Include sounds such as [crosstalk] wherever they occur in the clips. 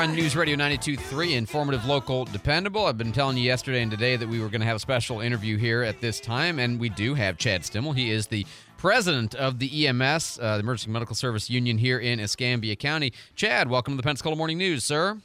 640 here on News Radio 92.3, informative, local, dependable. I've been telling you yesterday and today that we were going to have a special interview here at this time, and we do have Chad Stimmel. He is the president of the EMS, uh, the Emergency Medical Service Union here in Escambia County. Chad, welcome to the Pensacola Morning News, sir.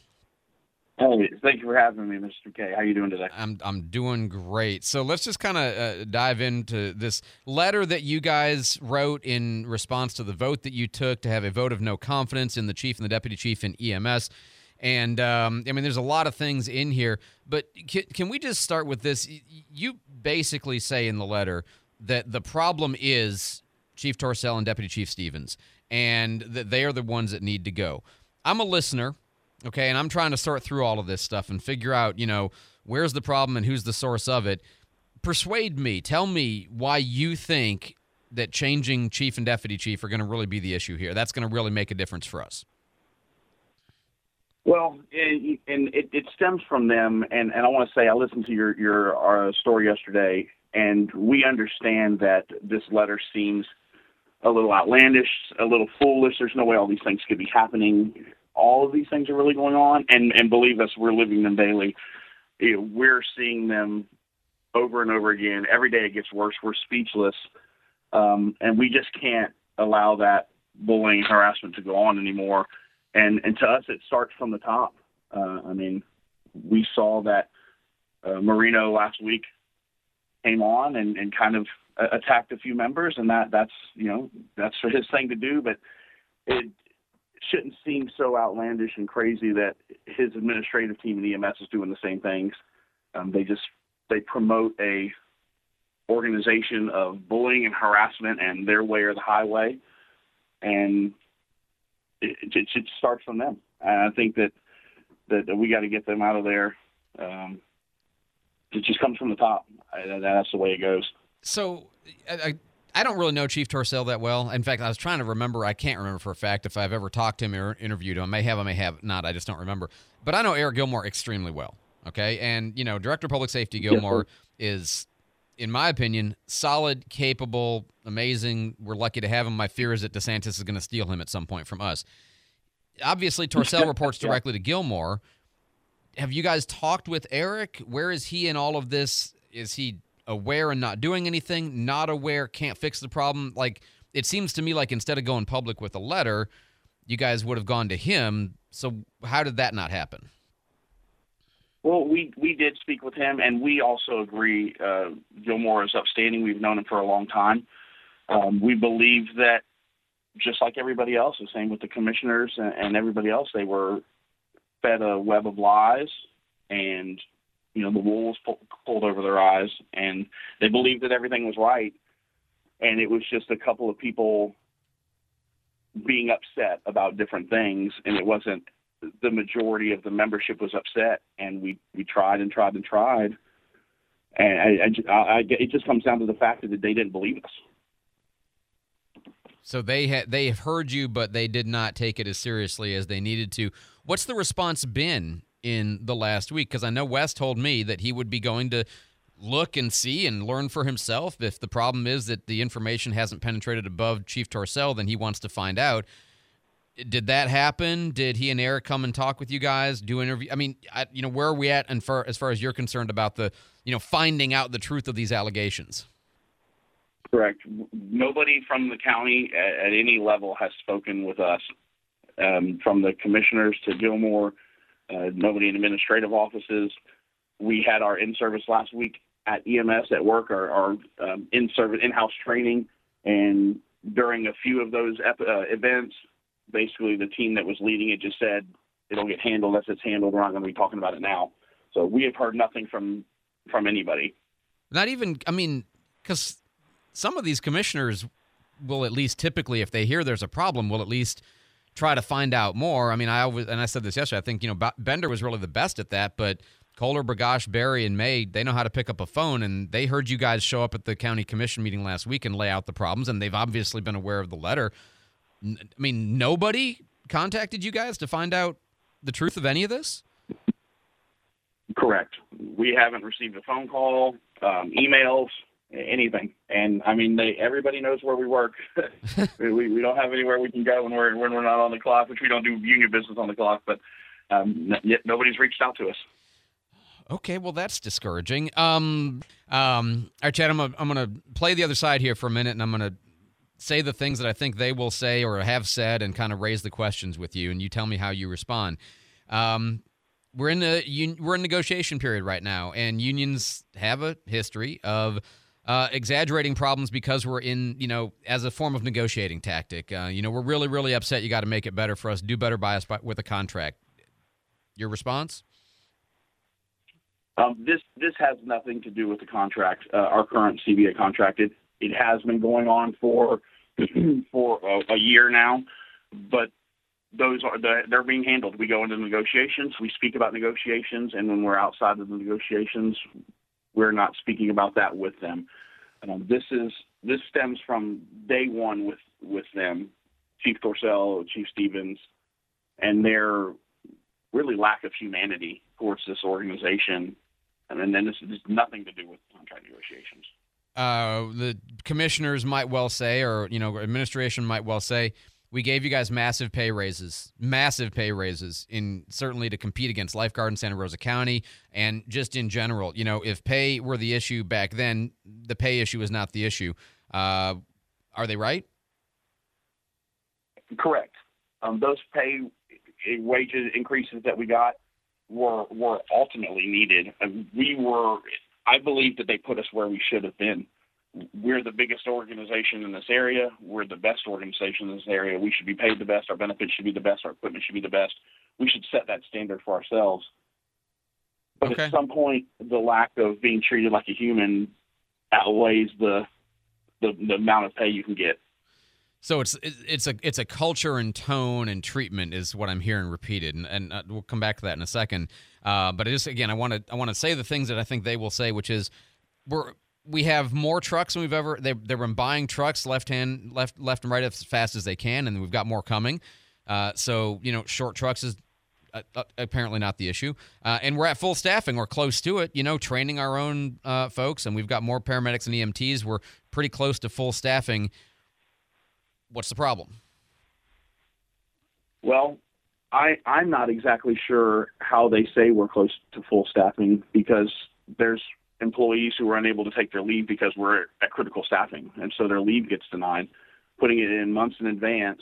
Hey, thank you for having me, Mr. K. How are you doing today? I'm I'm doing great. So let's just kind of uh, dive into this letter that you guys wrote in response to the vote that you took to have a vote of no confidence in the chief and the deputy chief in EMS. And um, I mean, there's a lot of things in here, but can, can we just start with this? You basically say in the letter that the problem is Chief Torcel and Deputy Chief Stevens, and that they are the ones that need to go. I'm a listener okay and i'm trying to sort through all of this stuff and figure out you know where's the problem and who's the source of it persuade me tell me why you think that changing chief and deputy chief are going to really be the issue here that's going to really make a difference for us well and, and it, it, stems from them and, and i want to say i listened to your your uh, story yesterday and we understand that this letter seems a little outlandish a little foolish there's no way all these things could be happening all of these things are really going on, and and believe us, we're living them daily. We're seeing them over and over again. Every day it gets worse. We're speechless, um, and we just can't allow that bullying harassment to go on anymore. And and to us, it starts from the top. Uh, I mean, we saw that uh, Moreno last week came on and, and kind of uh, attacked a few members, and that that's you know that's his thing to do. But it shouldn't seem so outlandish and crazy that his administrative team in EMS is doing the same things. Um, they just they promote a organization of bullying and harassment and their way or the highway, and it, it, it starts from them. And I think that that, that we got to get them out of there. Um, it just comes from the top. I, that's the way it goes. So, I, I don't really know Chief Torcel that well. In fact, I was trying to remember. I can't remember for a fact if I've ever talked to him or interviewed him. I may have, I may have not. I just don't remember. But I know Eric Gilmore extremely well. Okay, and you know, Director of Public Safety Gilmore yes, is, in my opinion, solid, capable, amazing. We're lucky to have him. My fear is that DeSantis is going to steal him at some point from us. Obviously, Torcel [laughs] reports directly to Gilmore. Have you guys talked with Eric? Where is he in all of this? Is he aware and not doing anything, not aware, can't fix the problem. Like it seems to me like instead of going public with a letter, you guys would have gone to him. So how did that not happen? Well, we we did speak with him, and we also agree. Uh, Gilmore is upstanding. We've known him for a long time. Um, we believe that, just like everybody else, the same with the commissioners and, and everybody else, they were fed a web of lies and you know the wool was pulled over their eyes, and they believed that everything was right, and it was just a couple of people being upset about different things, and it wasn't the majority of the membership was upset, and we we tried and tried and tried, and I, I, I, it just comes down to the fact that they didn't believe us. So they had they have heard you, but they did not take it as seriously as they needed to. What's the response been in the last week because I know Wes told me that he would be going to look and see and learn for himself. If the problem is that the information hasn't penetrated above Chief Torcel, then he wants to find out. Did that happen? Did he and Eric come and talk with you guys? Do interview? I mean, I, you know, where are we at? And far as far as you're concerned about the, you know, finding out the truth of these allegations. Correct. Nobody from the county at, at any level has spoken with us, um, from the commissioners to Gilmore uh, nobody in administrative offices. We had our in-service last week at EMS at work, our, our um, in-service in-house training, and during a few of those ep- uh, events, basically the team that was leading it just said it'll get handled as it's handled. We're not going to be talking about it now. So we have heard nothing from from anybody. Not even, I mean, because some of these commissioners will at least typically, if they hear there's a problem, will at least try to find out more. I mean, I always, and I said this yesterday, I think, you know, Bender was really the best at that, but Kohler, Bergosh, Barry, and May, they know how to pick up a phone, and they heard you guys show up at the county commission meeting last week and lay out the problems, and they've obviously been aware of the letter. I mean, nobody contacted you guys to find out the truth of any of this? Correct. We haven't received a phone call, um, emails, anything. And I mean, they everybody knows where we work. [laughs] we we don't have anywhere we can go when we're when we're not on the clock, which we don't do union business on the clock. But um, yet nobody's reached out to us. Okay, well that's discouraging. Um, um, all right, Chad, I'm gonna, I'm gonna play the other side here for a minute, and I'm gonna say the things that I think they will say or have said, and kind of raise the questions with you, and you tell me how you respond. Um, we're in a we're in negotiation period right now, and unions have a history of uh, exaggerating problems because we're in, you know, as a form of negotiating tactic. Uh, you know, we're really, really upset. You got to make it better for us. Do better by us by, with a contract. Your response? Um, this this has nothing to do with the contract, uh, our current CBA contract. It it has been going on for [clears throat] for a, a year now, but those are the, they're being handled. We go into negotiations, we speak about negotiations, and when we're outside of the negotiations, we're not speaking about that with them. Um, this is this stems from day one with with them, Chief Torcel, Chief Stevens, and their really lack of humanity towards this organization. And then this has nothing to do with contract negotiations. Uh, the commissioners might well say, or you know, administration might well say, we gave you guys massive pay raises, massive pay raises in certainly to compete against lifeguard in Santa Rosa County and just in general. You know, if pay were the issue back then, the pay issue is not the issue. Uh, are they right? Correct. Um, those pay wages increases that we got were were ultimately needed. we were, I believe, that they put us where we should have been we're the biggest organization in this area. We're the best organization in this area. We should be paid the best. Our benefits should be the best. Our equipment should be the best. We should set that standard for ourselves. But okay. at some point, the lack of being treated like a human outweighs the, the the amount of pay you can get. So it's it's a it's a culture and tone and treatment is what I'm hearing repeated, and, and uh, we'll come back to that in a second. Uh, but just again, I want to I want to say the things that I think they will say, which is we're we have more trucks than we've ever. They they've been buying trucks left hand, left left and right as fast as they can, and we've got more coming. Uh, so you know, short trucks is uh, uh, apparently not the issue, uh, and we're at full staffing. We're close to it. You know, training our own uh, folks, and we've got more paramedics and EMTs. We're pretty close to full staffing. What's the problem? Well, I I'm not exactly sure how they say we're close to full staffing because there's employees who are unable to take their leave because we're at critical staffing, and so their leave gets denied. Putting it in months in advance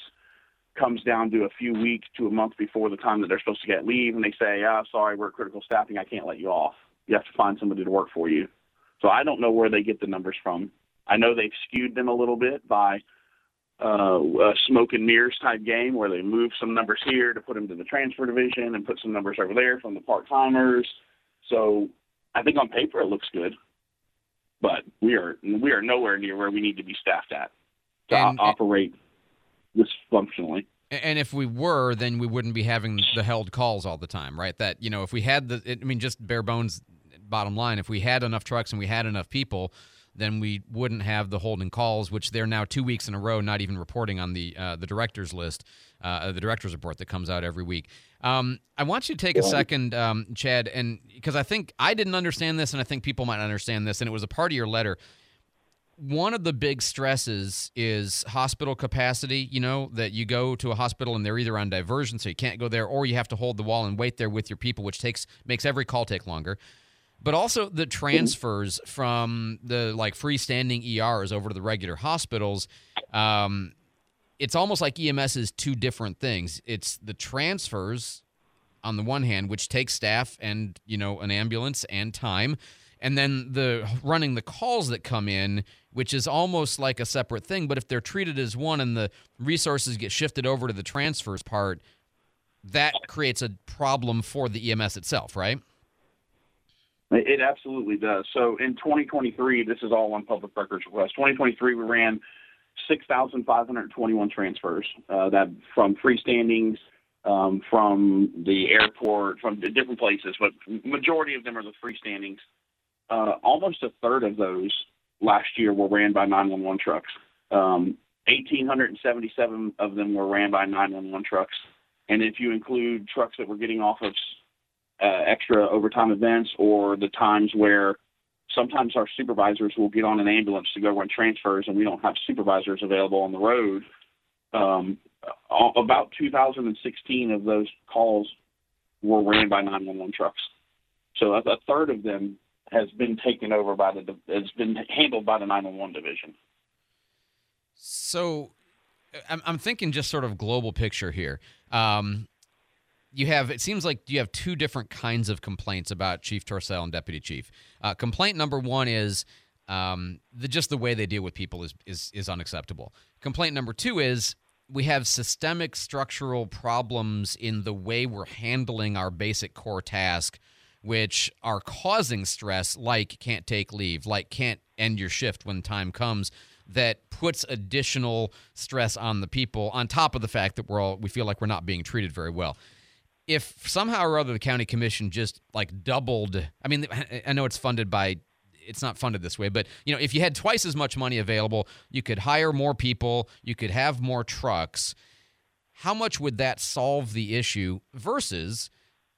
comes down to a few weeks to a month before the time that they're supposed to get leave, and they say, "Ah, sorry, we're at critical staffing. I can't let you off. You have to find somebody to work for you." So I don't know where they get the numbers from. I know they've skewed them a little bit by uh, a smoke and mirrors type game where they move some numbers here to put them to the transfer division and put some numbers over there from the part timers. So I think on paper it looks good, but we are we are nowhere near where we need to be staffed at to and, operate this functionally. And if we were, then we wouldn't be having the held calls all the time, right? That you know, if we had the, I mean, just bare bones, bottom line, if we had enough trucks and we had enough people, then we wouldn't have the holding calls, which they're now two weeks in a row not even reporting on the uh, the directors list, uh, the directors report that comes out every week. Um, I want you to take a second, um, Chad, and because I think I didn't understand this, and I think people might understand this, and it was a part of your letter. One of the big stresses is hospital capacity. You know that you go to a hospital and they're either on diversion, so you can't go there, or you have to hold the wall and wait there with your people, which takes makes every call take longer but also the transfers from the like freestanding ERs over to the regular hospitals. Um, it's almost like EMS is two different things. It's the transfers on the one hand, which takes staff and you know an ambulance and time, and then the running the calls that come in, which is almost like a separate thing. But if they're treated as one and the resources get shifted over to the transfers part, that creates a problem for the EMS itself, right? It absolutely does. So in 2023, this is all on public records request. 2023, we ran 6,521 transfers uh, that from freestandings, um, from the airport, from different places, but majority of them are the freestandings. Uh, almost a third of those last year were ran by 911 trucks. Um, 1,877 of them were ran by 911 trucks. And if you include trucks that were getting off of uh, extra overtime events or the times where sometimes our supervisors will get on an ambulance to go run transfers, and we don't have supervisors available on the road. Um, about 2016 of those calls were ran by 911 trucks. So a, a third of them has been taken over by the has been handled by the 911 division. So I'm, I'm thinking just sort of global picture here. Um, you have it seems like you have two different kinds of complaints about Chief Torcel and Deputy Chief. Uh, complaint number one is um, the, just the way they deal with people is, is is unacceptable. Complaint number two is we have systemic structural problems in the way we're handling our basic core task, which are causing stress, like can't take leave, like can't end your shift when time comes that puts additional stress on the people on top of the fact that we're all we feel like we're not being treated very well if somehow or other the county commission just like doubled i mean i know it's funded by it's not funded this way but you know if you had twice as much money available you could hire more people you could have more trucks how much would that solve the issue versus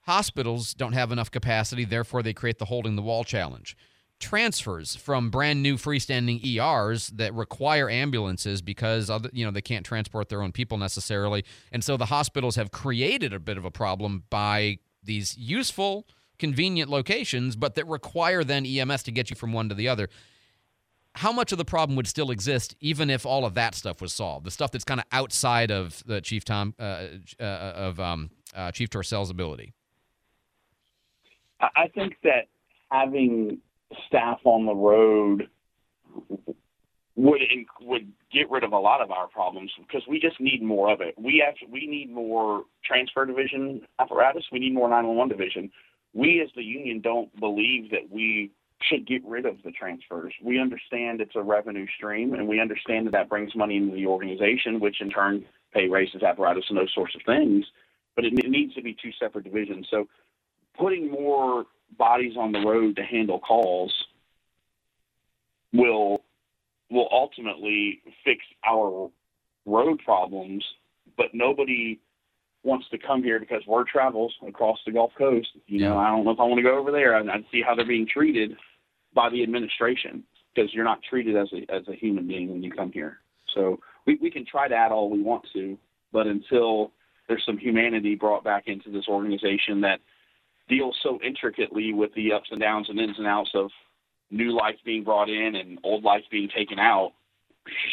hospitals don't have enough capacity therefore they create the holding the wall challenge transfers from brand new freestanding ERs that require ambulances because other, you know they can't transport their own people necessarily, and so the hospitals have created a bit of a problem by these useful, convenient locations, but that require then EMS to get you from one to the other. How much of the problem would still exist even if all of that stuff was solved? The stuff that's kind of outside of the Chief Tom uh, uh, of um, uh, Chief Torcel's ability. I think that having staff on the road would would get rid of a lot of our problems because we just need more of it. We have we need more transfer division apparatus. We need more 911 division. We as the union don't believe that we should get rid of the transfers. We understand it's a revenue stream, and we understand that that brings money into the organization, which in turn pay raises apparatus and those sorts of things. But it, it needs to be two separate divisions. So putting more bodies on the road to handle calls will will ultimately fix our road problems, but nobody wants to come here because word travels across the Gulf Coast. You know, I don't know if I want to go over there and I'd see how they're being treated by the administration because you're not treated as a as a human being when you come here. So we, we can try to add all we want to, but until there's some humanity brought back into this organization that deals so intricately with the ups and downs and ins and outs of new life being brought in and old life being taken out,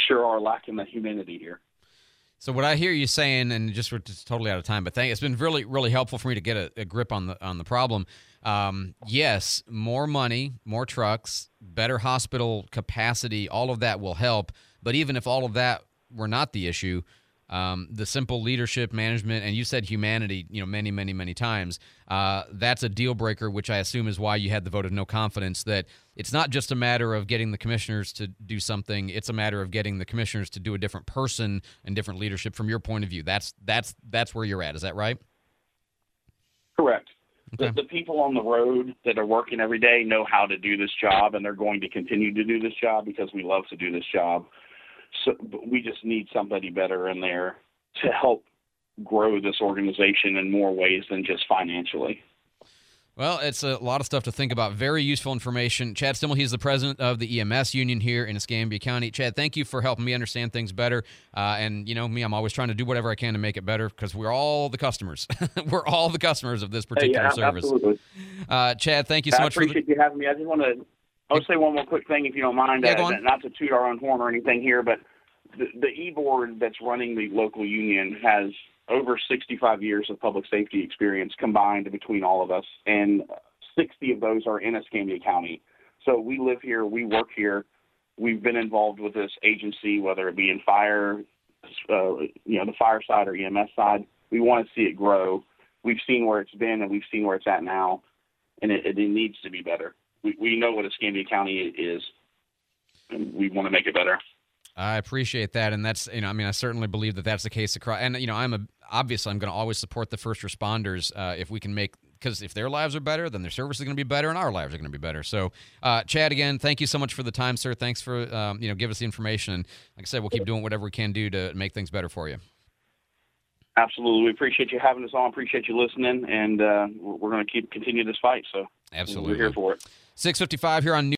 sure are lacking the humanity here. So what I hear you saying, and just we're just totally out of time, but thank, it's been really, really helpful for me to get a, a grip on the on the problem. Um, yes, more money, more trucks, better hospital capacity, all of that will help. But even if all of that were not the issue, um, the simple leadership management and you said humanity you know many many many times. Uh, that's a deal breaker which i assume is why you had the vote of no confidence that it's not just a matter of getting the commissioners to do something. It's a matter of getting the commissioners to do a different person and different leadership from your point of view. That's that's that's where you're at. Is that right? Correct. Okay. the, the people on the road that are working every day know how to do this job and they're going to continue to do this job because we love to do this job so we just need somebody better in there to help grow this organization in more ways than just financially. Well, it's a lot of stuff to think about. Very useful information. Chad Stimmel, he's the president of the EMS union here in Escambia County. Chad, thank you for helping me understand things better. Uh, and you know me, I'm always trying to do whatever I can to make it better because we're all the customers. [laughs] we're all the customers of this particular hey, yeah, service. Absolutely. Uh, Chad, thank you so I much. I appreciate the- you having me. I just want to I'll say one more quick thing, if you don't mind. Yeah, uh. Not to toot our own horn or anything here, but the, the e-board that's running the local union has over 65 years of public safety experience combined between all of us, and 60 of those are in Escambia County. So we live here, we work here. We've been involved with this agency, whether it be in fire, uh, you know, the fire side or EMS side. We want to see it grow. We've seen where it's been, and we've seen where it's at now, and it, it needs to be better we, we know what Escambia County is, and we want to make it better. I appreciate that, and that's you know, I mean, I certainly believe that that's the case across. And you know, I'm a obviously I'm going to always support the first responders uh, if we can make because if their lives are better, then their service is going to be better, and our lives are going to be better. So, uh, Chad, again, thank you so much for the time, sir. Thanks for um, you know give us the information, and like I said, we'll keep doing whatever we can do to make things better for you. Absolutely, we appreciate you having us on. Appreciate you listening, and uh, we're going to keep continue this fight. So, absolutely, we're here for it. 655 here on New